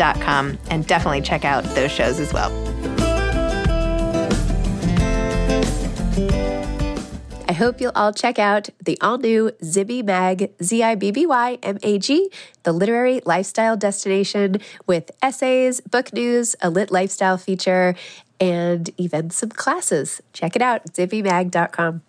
and definitely check out those shows as well. I hope you'll all check out the all new Zibby Mag, Z I B B Y M A G, the literary lifestyle destination with essays, book news, a lit lifestyle feature, and even some classes. Check it out, zibbymag.com.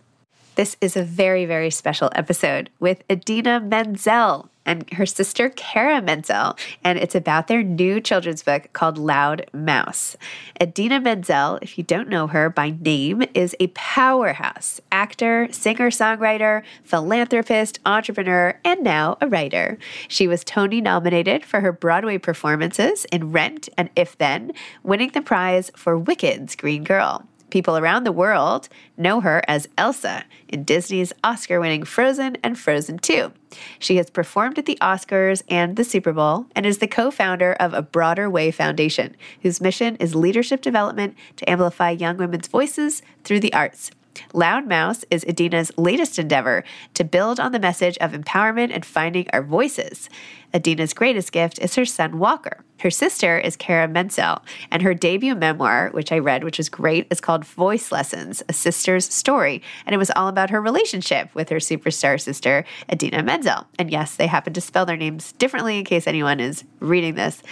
This is a very, very special episode with Idina Menzel and her sister Cara Mentzel, and it's about their new children's book called Loud Mouse. Idina Menzel, if you don't know her by name, is a powerhouse actor, singer songwriter, philanthropist, entrepreneur, and now a writer. She was Tony nominated for her Broadway performances in Rent and If Then, winning the prize for Wicked's Green Girl. People around the world know her as Elsa in Disney's Oscar winning Frozen and Frozen 2. She has performed at the Oscars and the Super Bowl and is the co founder of A Broader Way Foundation, whose mission is leadership development to amplify young women's voices through the arts. Loud Mouse is Idina's latest endeavor to build on the message of empowerment and finding our voices. Idina's greatest gift is her son Walker. Her sister is Cara Mentzel, and her debut memoir, which I read, which was great, is called Voice Lessons A Sister's Story. And it was all about her relationship with her superstar sister, Idina Menzel. And yes, they happen to spell their names differently in case anyone is reading this.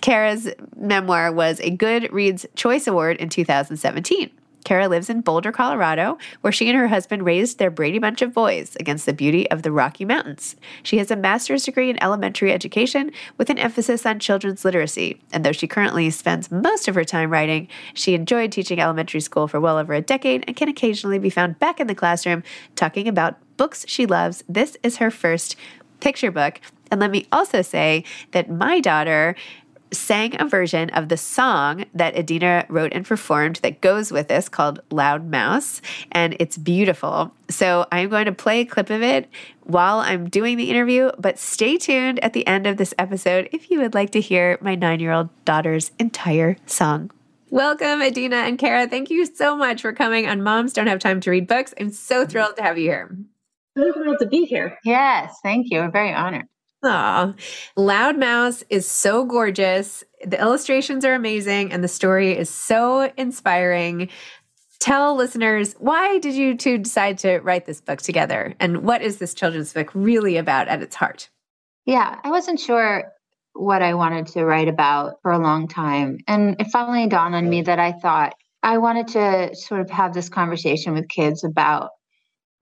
Cara's memoir was a Goodreads Choice Award in 2017. Cara lives in Boulder, Colorado, where she and her husband raised their Brady Bunch of boys against the beauty of the Rocky Mountains. She has a master's degree in elementary education with an emphasis on children's literacy. And though she currently spends most of her time writing, she enjoyed teaching elementary school for well over a decade and can occasionally be found back in the classroom talking about books she loves. This is her first picture book. And let me also say that my daughter sang a version of the song that Idina wrote and performed that goes with this called Loud Mouse, and it's beautiful. So I'm going to play a clip of it while I'm doing the interview, but stay tuned at the end of this episode if you would like to hear my nine year old daughter's entire song. Welcome, Idina and Cara. Thank you so much for coming on Moms Don't Have Time to Read Books. I'm so thrilled to have you here. So thrilled to be here. Yes, thank you. We're very honored. Aw. Loud Mouse is so gorgeous. The illustrations are amazing and the story is so inspiring. Tell listeners, why did you two decide to write this book together? And what is this children's book really about at its heart? Yeah, I wasn't sure what I wanted to write about for a long time. And it finally dawned on me that I thought I wanted to sort of have this conversation with kids about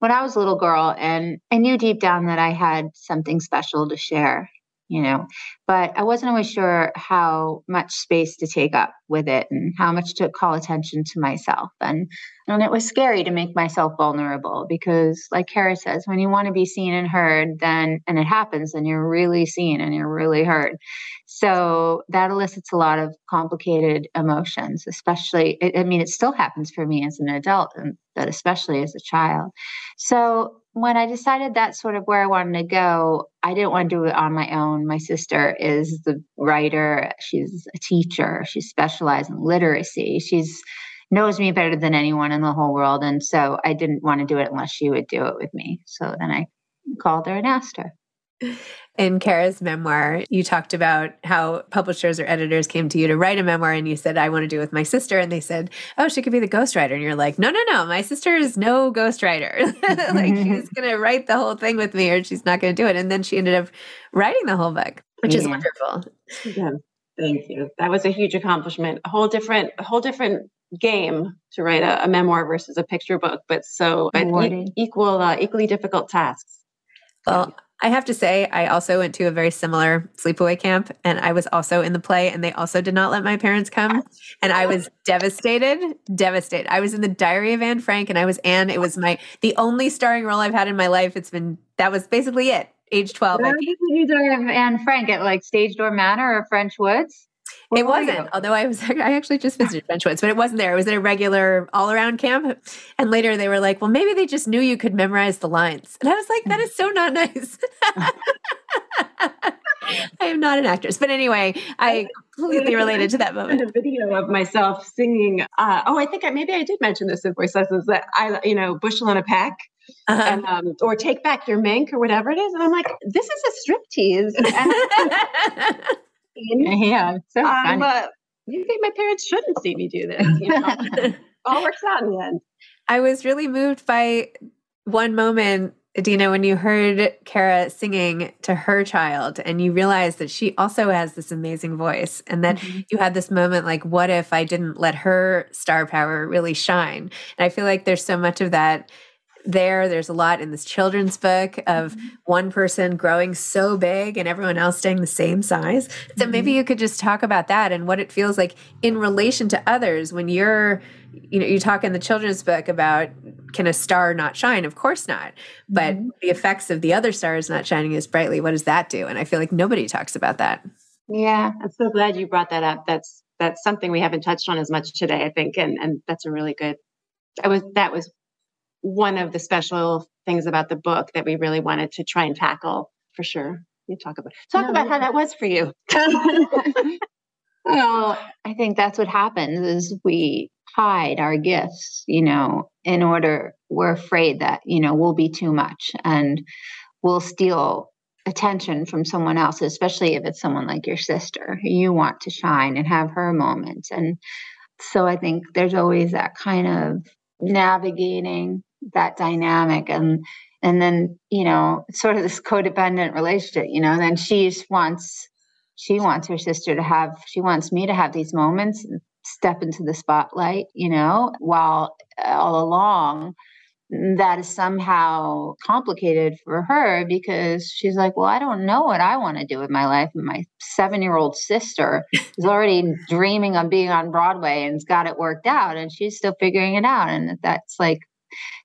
when I was a little girl, and I knew deep down that I had something special to share, you know, but I wasn't always sure how much space to take up with it and how much to call attention to myself. And and it was scary to make myself vulnerable because, like Cara says, when you want to be seen and heard, then and it happens, then you're really seen and you're really heard. So that elicits a lot of complicated emotions, especially, I mean, it still happens for me as an adult, and but especially as a child. So when I decided that's sort of where I wanted to go, I didn't want to do it on my own. My sister is the writer, she's a teacher, she specializes in literacy. She's knows me better than anyone in the whole world. And so I didn't want to do it unless she would do it with me. So then I called her and asked her. In Cara's memoir, you talked about how publishers or editors came to you to write a memoir, and you said, I want to do it with my sister. And they said, Oh, she could be the ghostwriter. And you're like, No, no, no, my sister is no ghostwriter. like, she's going to write the whole thing with me, or she's not going to do it. And then she ended up writing the whole book, which yeah. is wonderful. Yeah. Thank you. That was a huge accomplishment. A whole different, a whole different game to write a, a memoir versus a picture book, but so but e- equal, uh, equally difficult tasks. Well, I have to say, I also went to a very similar sleepaway camp, and I was also in the play, and they also did not let my parents come, and I was devastated, devastated. I was in the Diary of Anne Frank, and I was Anne. It was my the only starring role I've had in my life. It's been that was basically it. Age twelve. Where did you Diary of Anne Frank at like Stagedoor Manor or French Woods? Where it wasn't, although I was I actually just visited French Woods, but it wasn't there. It was at a regular all around camp. And later they were like, well, maybe they just knew you could memorize the lines. And I was like, that is so not nice. I am not an actress. But anyway, I completely related to that moment. A video of myself singing. Uh, oh, I think I, maybe I did mention this in voice lessons that I, you know, bushel and a peck. Uh-huh. And, um, or take back your mink or whatever it is. And I'm like, this is a strip tease. Yeah, so um, uh, you think my parents shouldn't see me do this? You know? All works out in the end. I was really moved by one moment, Idina, when you heard Cara singing to her child and you realized that she also has this amazing voice and then mm-hmm. you had this moment like, what if I didn't let her star power really shine? And I feel like there's so much of that there. There's a lot in this children's book of mm-hmm. one person growing so big and everyone else staying the same size. So mm-hmm. maybe you could just talk about that and what it feels like in relation to others when you're, you know, you talk in the children's book about can a star not shine? Of course not. But mm-hmm. the effects of the other stars not shining as brightly, what does that do? And I feel like nobody talks about that. Yeah, I'm so glad you brought that up. That's that's something we haven't touched on as much today, I think, and and that's a really good. I was that was one of the special things about the book that we really wanted to try and tackle for sure. You talk about talk no, about how that was for you. well, I think that's what happens is we hide our gifts, you know, in order we're afraid that, you know, we'll be too much and we'll steal attention from someone else, especially if it's someone like your sister. You want to shine and have her moments. And so I think there's always that kind of navigating that dynamic and and then you know sort of this codependent relationship you know and then she wants she wants her sister to have she wants me to have these moments step into the spotlight you know while uh, all along that is somehow complicated for her because she's like, Well, I don't know what I want to do with my life. And my seven year old sister is already dreaming of being on Broadway and's got it worked out, and she's still figuring it out. And that's like,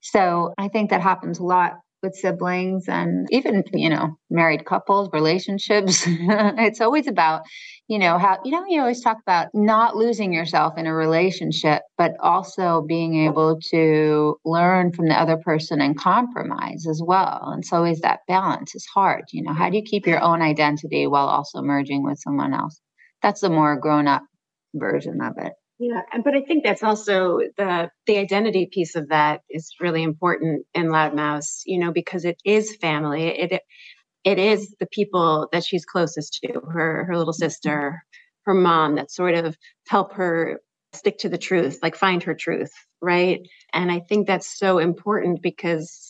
so I think that happens a lot with siblings and even you know married couples relationships. It's always about you know how you know you always talk about not losing yourself in a relationship but also being able to learn from the other person and compromise as well. And so always that balance is hard you know. How do you keep your own identity while also merging with someone else? That's the more grown up version of it yeah, and but I think that's also the the identity piece of that is really important in Loud Mouse, you know, because it is family. It it is the people that she's closest to, her her little sister, her mom that sort of help her stick to the truth, like find her truth, right? And I think that's so important because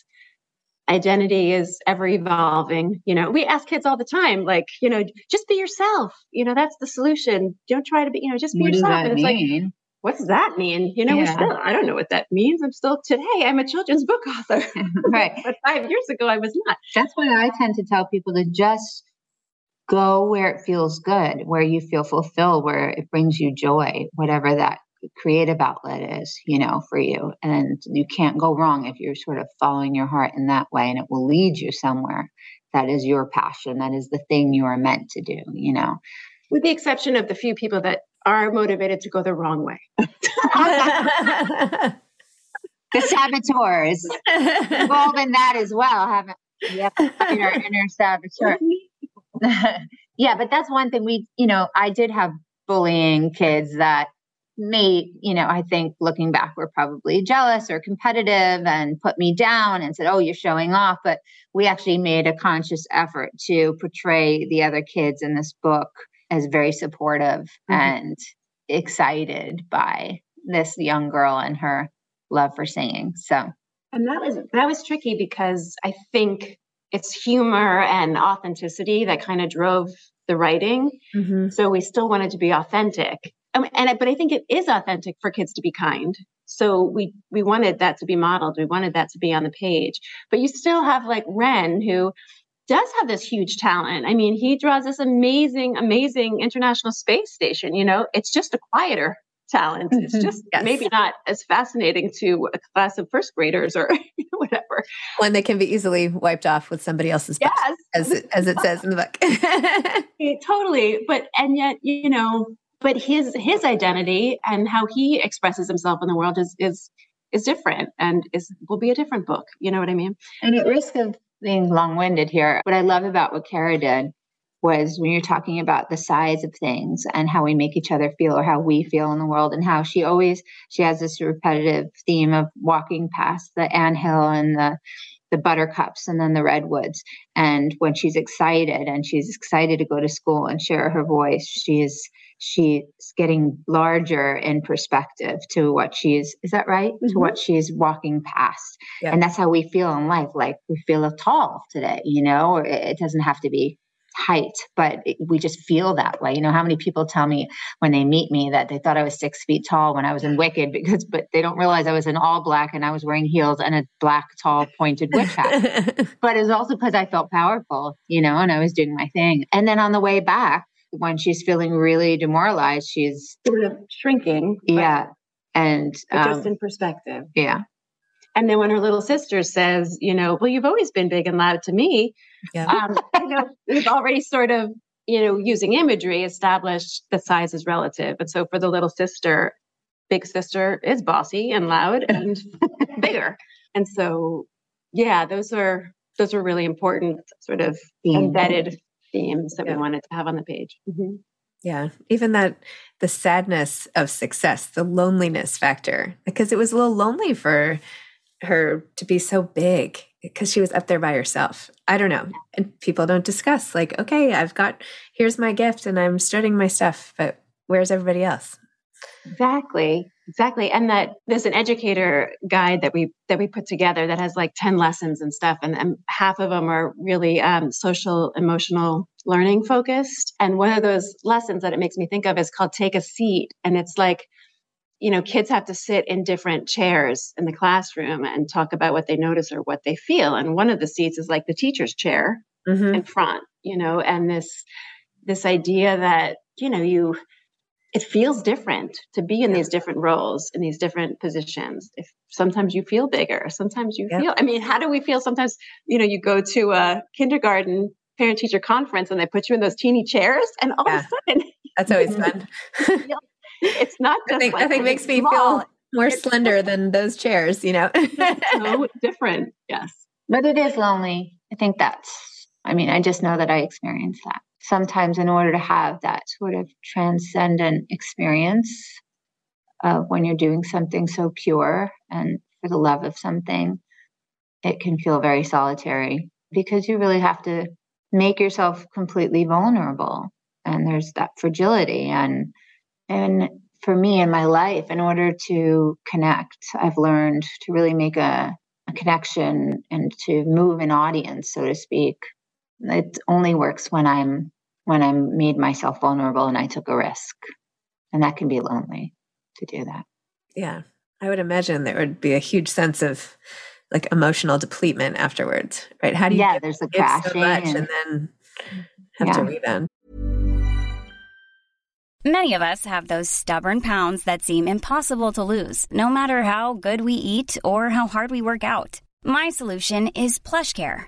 identity is ever evolving. You know, we ask kids all the time, like, you know, just be yourself. You know, that's the solution. Don't try to be, you know, just be what yourself. and it's mean? like, what does that mean? You know, yeah. still, I don't know what that means. I'm still today, I'm a children's book author. right. but five years ago, I was not. That's why I tend to tell people to just go where it feels good, where you feel fulfilled, where it brings you joy, whatever that creative outlet is, you know, for you. And you can't go wrong if you're sort of following your heart in that way, and it will lead you somewhere that is your passion, that is the thing you are meant to do, you know. With the exception of the few people that are motivated to go the wrong way. the saboteurs involved in that as well, haven't Yep, inner, inner saboteur. yeah, but that's one thing we, you know, I did have bullying kids that made, you know, I think looking back, were probably jealous or competitive and put me down and said, Oh, you're showing off. But we actually made a conscious effort to portray the other kids in this book as very supportive mm-hmm. and excited by this young girl and her love for singing. So, and that was that was tricky because I think it's humor and authenticity that kind of drove the writing. Mm-hmm. So we still wanted to be authentic and, and but I think it is authentic for kids to be kind. So we we wanted that to be modeled. We wanted that to be on the page. But you still have like Ren who does have this huge talent. I mean, he draws this amazing, amazing international space station. You know, it's just a quieter talent. It's mm-hmm. just yes. maybe not as fascinating to a class of first graders or whatever. One that can be easily wiped off with somebody else's yes. as it, as it says in the book. totally, but and yet you know but his his identity and how he expresses himself in the world is is is different and is will be a different book. You know what I mean? And at risk of being long-winded here, what I love about what Kara did was when you're talking about the size of things and how we make each other feel or how we feel in the world and how she always she has this repetitive theme of walking past the anthill and the the buttercups and then the redwoods and when she's excited and she's excited to go to school and share her voice she is she's getting larger in perspective to what she's is that right? Mm-hmm. to what she's walking past. Yeah. and that's how we feel in life. Like we feel tall today you know? It doesn't have to be height but it, we just feel that way. You know how many people tell me when they meet me that they thought i was six feet tall when i was in wicked because but they don't realize i was in all black and i was wearing heels and a black tall pointed witch hat but it's also because i felt powerful you know and i was doing my thing. And then on the way back when she's feeling really demoralized, she's sort of shrinking. Yeah. And um, just in perspective. Yeah. And then when her little sister says, you know, well, you've always been big and loud to me, yeah. um, you know, we've already sort of, you know, using imagery established the size is relative. And so for the little sister, big sister is bossy and loud and bigger. And so, yeah, those are those are really important sort of embedded themes that yeah. we wanted to have on the page. Mm-hmm. Yeah. Even that, the sadness of success, the loneliness factor, because it was a little lonely for her to be so big because she was up there by herself. I don't know. And people don't discuss, like, okay, I've got, here's my gift and I'm studying my stuff, but where's everybody else? Exactly. Exactly. And that there's an educator guide that we that we put together that has like 10 lessons and stuff. And, and half of them are really um, social emotional learning focused. And one of those lessons that it makes me think of is called take a seat. And it's like, you know, kids have to sit in different chairs in the classroom and talk about what they notice or what they feel. And one of the seats is like the teacher's chair mm-hmm. in front, you know, and this this idea that, you know, you it feels different to be in these different roles in these different positions if sometimes you feel bigger sometimes you feel i mean how do we feel sometimes you know you go to a kindergarten parent teacher conference and they put you in those teeny chairs and all yeah. of a sudden that's always fun. it's not just I think, like I think makes me feel more it's slender than those chairs you know? So different yes. But it is lonely. I think that's i mean i just know that i experienced that sometimes in order to have that sort of transcendent experience uh, when you're doing something so pure and for the love of something it can feel very solitary because you really have to make yourself completely vulnerable and there's that fragility. And and for me in my life in order to connect i've learned to really make a, a connection and to move an audience so to speak it only works when i'm when i made myself vulnerable and i took a risk. And that can be lonely to do that. Yeah. I would imagine there would be a huge sense of like emotional depletion afterwards right? How do you yeah there's a crashing so and, and, then have yeah. to rebound many of us have those stubborn pounds that seem impossible to lose no matter how good we eat or how hard we work out. My solution is PlushCare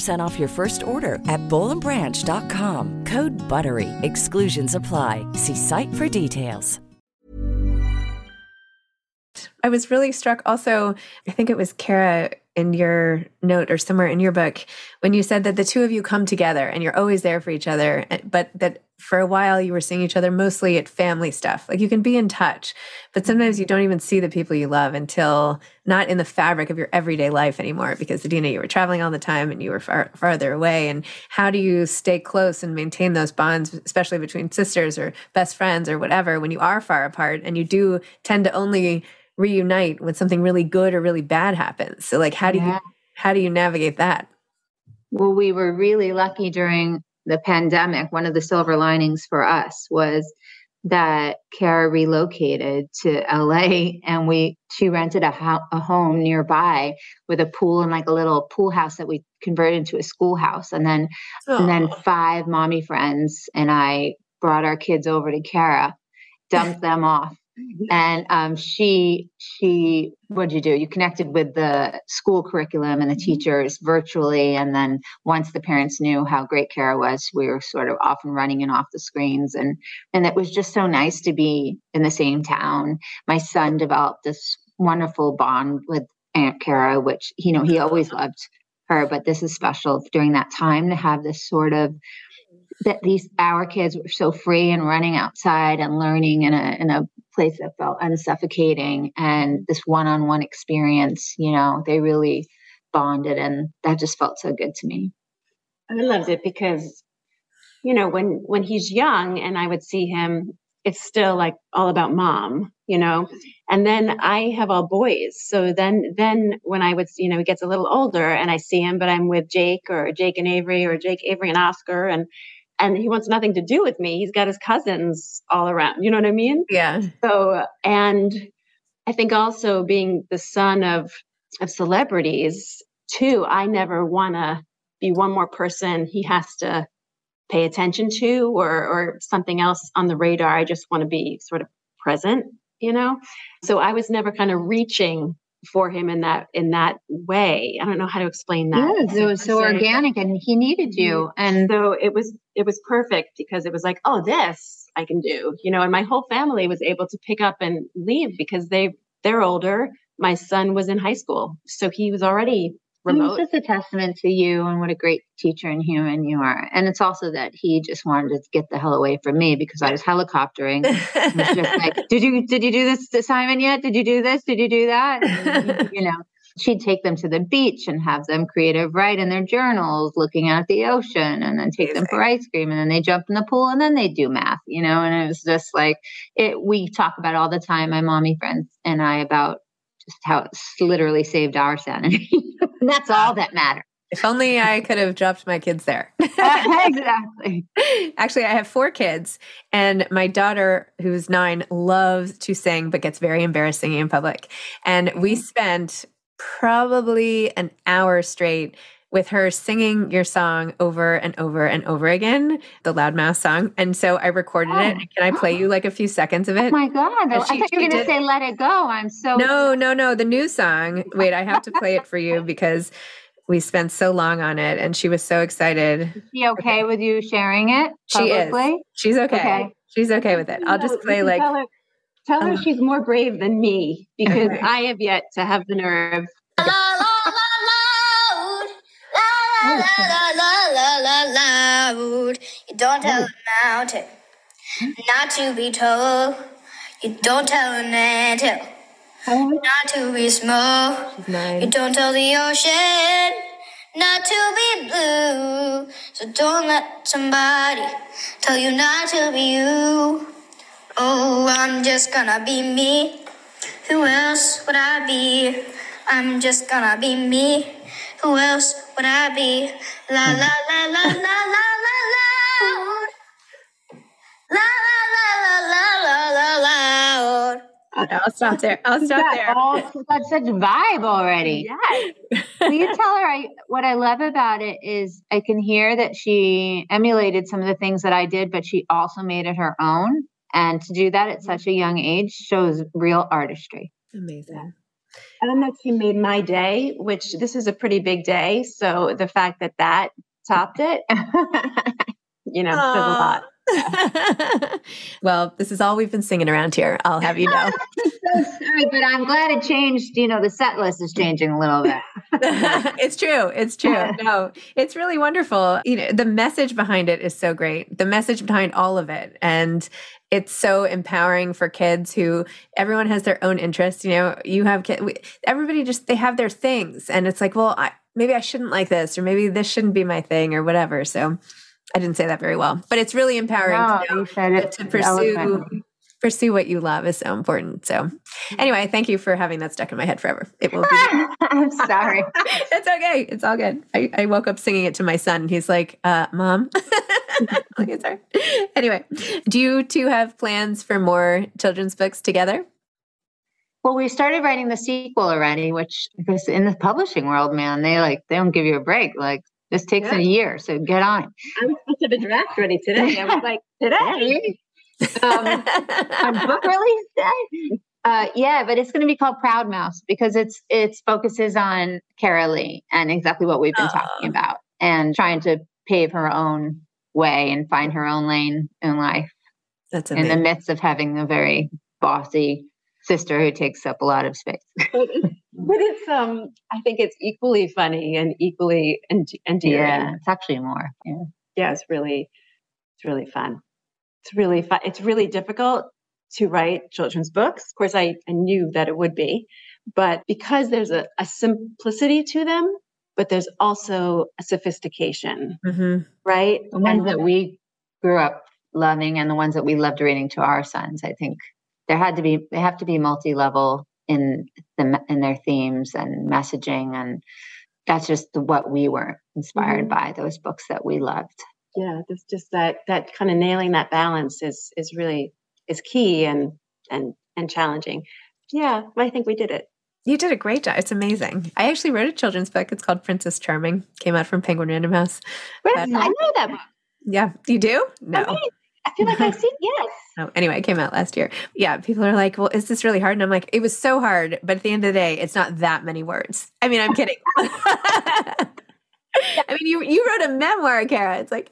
off your first order at bowlandbranch.com. Code BUTTERY. Exclusions apply. See site for details. I was really struck also, I think it was Cara in your note or somewhere in your book when you said that the two of you come together and you're always there for each other, but that for a while you were seeing each other mostly at family stuff. Like you can be in touch, but sometimes you don't even see the people you love until not in the fabric of your everyday life anymore because Idina, you were traveling all the time and you were far farther away. And how do you stay close and maintain those bonds, especially between sisters or best friends or whatever, when you are far apart and you do tend to only reunite when something really good or really bad happens. So like how do yeah. you how do you navigate that? Well, we were really lucky during the pandemic. One of the silver linings for us was that Cara relocated to LA and we she rented a, ho- a home nearby with a pool and like a little pool house that we converted into a schoolhouse and then oh. and then five mommy friends and I brought our kids over to Cara dumped them off and um, she she what did you do? You connected with the school curriculum and the mm-hmm. teachers virtually and then once the parents knew how great cara was we were sort of off and running and off the screens and and it was just so nice to be in the same town. My son developed this wonderful bond with aunt cara which you know he always loved her, but this is special during that time to have this sort of that these our kids were so free and running outside and learning in a in a place that felt unsuffocating and this one-on-one experience you know they really bonded and that just felt so good to me. I loved it because you know when when he's young and i would see him it's still like all about mom you know? And then i have all boys so then then when i would you know he gets a little older and i see him but i'm with jake or jake and avery or jake avery and oscar and and he wants nothing to do with me he's got his cousins all around you know what i mean yeah so and i think also being the son of of celebrities too i never want to be one more person he has to pay attention to or or something else on the radar. I just want to be sort of present, you know? So I was never kind of reaching for him in that in that way. I don't know how to explain that. Yes, it was so organic and he needed you. Mm-hmm. And so it was it was perfect because it was like, oh, this I can do, you know, and my whole family was able to pick up and leave because they they're older. My son was in high school. So he was already remote. It's just a testament to you and what a great teacher and human you are. And it's also that he just wanted to get the hell away from me because I was helicoptering. was just like, did you did you do this assignment yet? Did you do this? Did you do that? And, you know, she'd take them to the beach and have them creative write in their journals, looking at the ocean, and then take them for ice cream, and then they jump in the pool, and then they do math. You know, and it was just like it. We talk about all the time, my mommy friends and I, about just how it's literally saved our sanity. and that's all that matters. If only I could have dropped my kids there. exactly. Actually, I have four kids, and my daughter, who's nine, loves to sing but gets very embarrassed singing in public. And we mm. spent probably an hour straight with her singing your song over and over and over again, the Loud Mouse song. And so I recorded oh. it. Can I play you like a few seconds of it? Oh my God. I thought you were going to say Let It Go. I'm so. No, no, no. The new song. Wait, I have to play it for you because we spent so long on it and she was so excited. Is she okay with you sharing it? Publicly? She is. She's okay. okay. She's okay with it. I'll just play like. Tell her, tell her um, she's more brave than me because okay. I have yet to have the nerve. La la la la la loud. You don't tell a mountain not to be tall. You don't tell an anthill not to be small. You don't tell the ocean not to be blue. So don't let somebody tell you not to be you. Oh, I'm just gonna be me. Who else would I be? I'm just gonna be me. Who else would I be? La la la la la la la loud. La la la la la la la loud. I'll stop there. I'll stop there. All, got such vibe already. Yes. Will you tell her I, what I love about it is I can hear that she emulated some of the things that I did, but she also made it her own. And to do that at such a young age shows real artistry. Amazing. And that she made my day, which this is a pretty big day. So the fact that that topped it, you know, says a lot. well, this is all we've been singing around here. I'll have you know. so sorry, but I'm glad it changed. You know, the set list is changing a little bit. it's true. It's true. No, it's really wonderful. You know, the message behind it is so great. The message behind all of it, and it's so empowering for kids who everyone has their own interests. You know, you have kids. Everybody just they have their things, and it's like, well, I, maybe I shouldn't like this, or maybe this shouldn't be my thing, or whatever. So I didn't say that very well, but it's really empowering no, to, to pursue pursue what you love is so important. So, anyway, thank you for having that stuck in my head forever. It will be. I'm sorry. it's okay. It's all good. I, I, woke up singing it to my son. He's like, uh, "Mom." okay, sorry. Anyway, do you two have plans for more children's books together? Well, we started writing the sequel already, which because in the publishing world, man, they like they don't give you a break. Like this takes yeah. a year, so get on. I was supposed to have a draft ready today. I was like, today. Um, on book release day. Uh, yeah, but it's going to be called Proud Mouse because it's it's focuses on Carolee and exactly what we've been uh, talking about and trying to pave her own way and find her own lane in life. That's amazing. in the midst of having a very bossy sister who takes up a lot of space. it's but it's um I think it's equally funny and equally and endearing. Yeah, it's actually more. Yeah. yeah, it's really it's really fun. It's really fun. It's really difficult to write children's books. Of course, I, I knew that it would be, but because there's a, a simplicity to them, but there's also a sophistication, Mhm. right? The ones And- that we grew up loving and the ones that we loved reading to our sons, I think there had to be they have to be multi-level in the in their themes and messaging and that's just what we were inspired Mhm. by those books that we loved. Yeah there's just that that kind of nailing that balance is is really is key and and and challenging yeah i think we did it You did a great job. It's amazing. I actually wrote a children's book. It's called Princess Charming. Came out from Penguin Random House. But- i know that book. Yeah, you do? No. I feel like i've seen yes Oh, anyway, it came out last year. Yeah, people are like, "Well, is this really hard?" And I'm like, "It was so hard, but at the end of the day, it's not that many words." I mean, I'm kidding. I mean, you you wrote a memoir, Cara. It's like,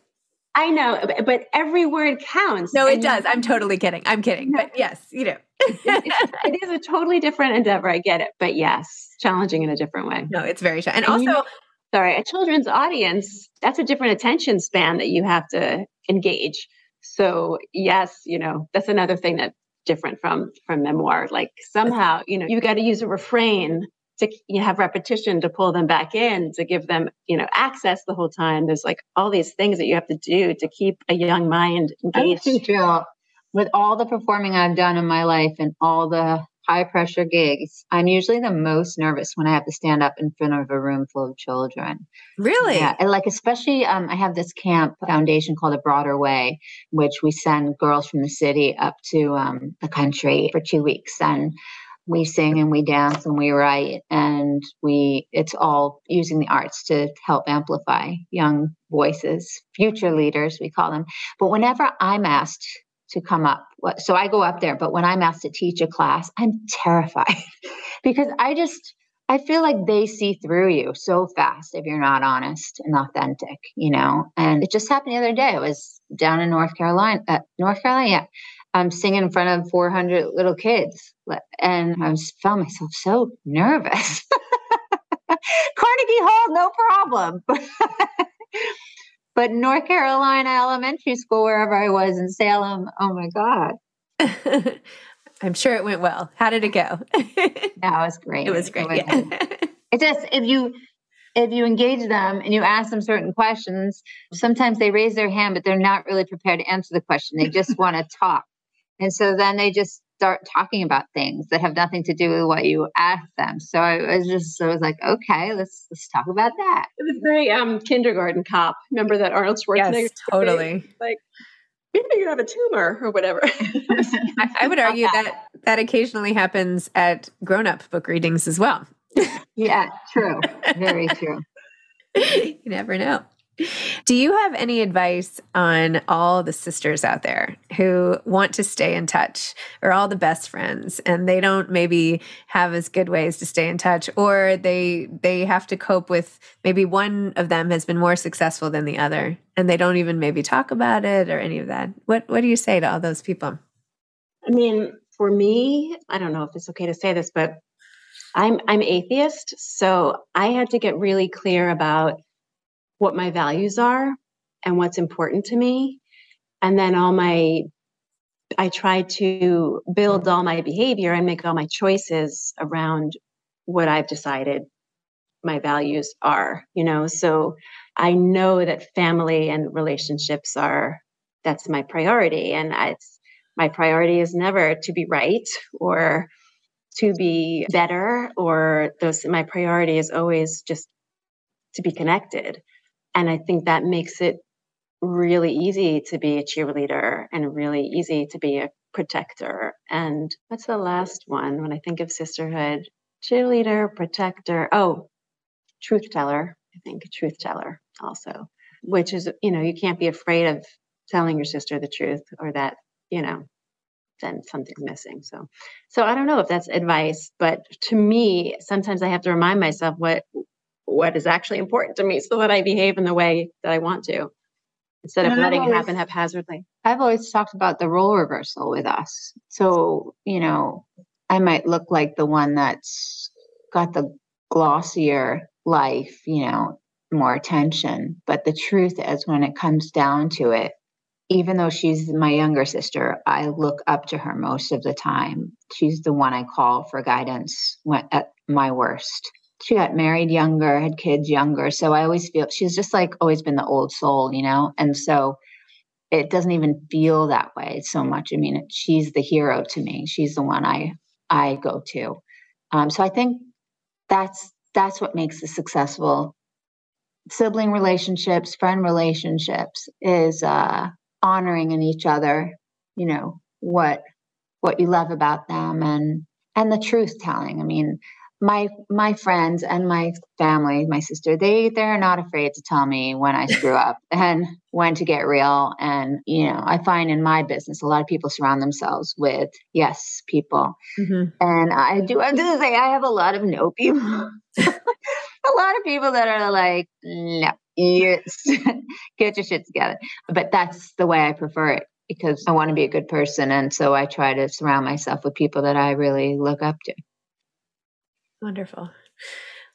i know but- but every word counts no, it And does. I'm totally kidding. I'm kidding. But yes, you do. it's- it is a totally different endeavor i get it but yes challenging in a different way no, it's very challenging. And And you also, know- sorry a children's audience that's a different attention span that you have to engage so yes you know that's another thing that different from from memoir like somehow you know you got to use a refrain to you have repetition to pull them back in to give them you know access the whole time. There's like all these things that you have to do to keep a young mind engaged. do feel with all the performing I've done in my life and all the high pressure gigs, I'm usually the most nervous when I have to stand up in front of a room full of children. really, Yeah, and like especially um, I have this camp foundation called A Broader Way, which we send girls from the city up to um, the country for two weeks, and we sing and we dance and we write, and we it's all using the arts to help amplify young voices, future leaders we call them. But whenever I'm asked to come up, so I go up there, but when I'm asked to teach a class, I'm terrified because I just I feel like they see through you so fast if you're not honest and authentic, you know. And it just happened the other day. I was down in North Carolina, uh, North Carolina, yeah. I'm singing in front of 400 little kids, and I was found myself so nervous. Carnegie Hall, no problem. but North Carolina Elementary School, wherever I was in Salem, oh my God, I'm sure it went well. How did it go? that was great. it was great. was- Yeah. It's just if you if you engage them and you ask them certain questions, sometimes they raise their hand, but they're not really prepared to answer the question. They just want to talk. And so then they just start talking about things that have nothing to do with what you asked them. So I was just I was like, okay, let's let's talk about that. it was very um kindergarten cop remember that arnold schwarzenegger yes, totally. like maybe you have a tumor or whatever I, I would argue that that occasionally happens at grown-up book readings as well. Yeah, true. Very true. you never know. Do you have any advice on all the sisters out there who want to stay in touch or all the best friends and they don't maybe have as good ways to stay in touch or they they have to cope with maybe one of them has been more successful than the other and they don't even maybe talk about it or any of that. What what do you say to all those people? I mean, for me, I don't know if it's okay to say this, but I'm I'm atheist, so I had to get really clear about what my values are and what's important to me. And then all my I try to build all my behavior and make all my choices around what I've decided my values are, you know. So I know that family and relationships are that's my priority and it's my priority is never to be right or to be better or those my priority is always just to be connected and i think that makes it really easy to be a cheerleader and really easy to be a protector. And what's the last one? When i think of sisterhood cheerleader protector. Oh truth teller. I think truth teller also which is you know you can't be afraid of telling your sister the truth or that you know then something's missing. So so i don't know if that's advice but to me sometimes i have to remind myself what what is actually important to me so that i behave in the way that i want to instead of letting it happen haphazardly I've always talked about the role reversal with us. So, you know, I might look like the one that's got the glossier life, you know, more attention. But the truth is, when it comes down to it, even though she's my younger sister, I look up to her most of the time. She's the one I call for guidance at my worst. She got married younger, had kids younger. So I always feel she's just like always been the old soul, you know? And so it doesn't even feel that way so much. I mean, she's the hero to me. She's the one I I go to. Um, so I think that's that's what makes the successful sibling relationships, friend relationships is uh, honoring in each other. You know what what you love about them and and the truth telling. I mean, my my friends and my family, my sister, they they're not afraid to tell me when I screw up and when to get real. And you know, I find in my business a lot of people surround themselves with yes people, mm-hmm. and I do have to say I have a lot of no people, a lot of people that are like no, yes, get your shit together. But that's the way I prefer it because I want to be a good person, and so I try to surround myself with people that I really look up to. Wonderful.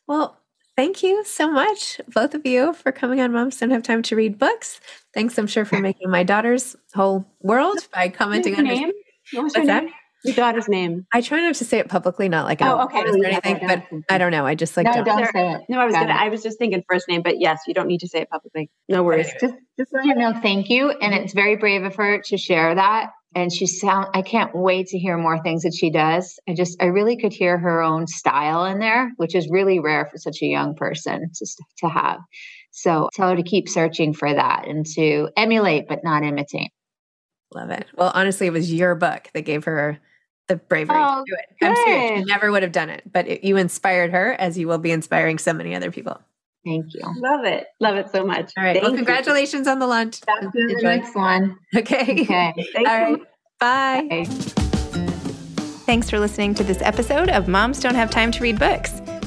Well, thank you so much, both of you, for coming on Moms Don't Have Time to Read Books. Thanks, I'm sure, for making my daughter's whole world by commenting on name. What was What's that? Name? Your daughter's name. I try not to say it publicly, not like oh, okay. or anything, but I don't know. I just like no, don't, don't say it. No, I was gonna, I was just thinking first name, but yes, you don't need to say it publicly. No worries. Just just let her know thank you, and it's very brave of her to share that and she sound i can't wait to hear more things that she does. I just i really could hear her own style in there which is really rare for such a young person to, to have. So tell her to keep searching for that and to emulate but not imitate. Love it. Well honestly it was your book that gave her the bravery oh, to do it. I'm serious. She never would have done it but it, you inspired her as you will be inspiring so many other people Thank you. Love it. Love it so much. All right. Thank well, congratulations you. on the lunch. That's the next one. Okay. Okay. All right. Bye. Bye. Thanks for listening to this episode of Moms Don't Have Time to Read Books.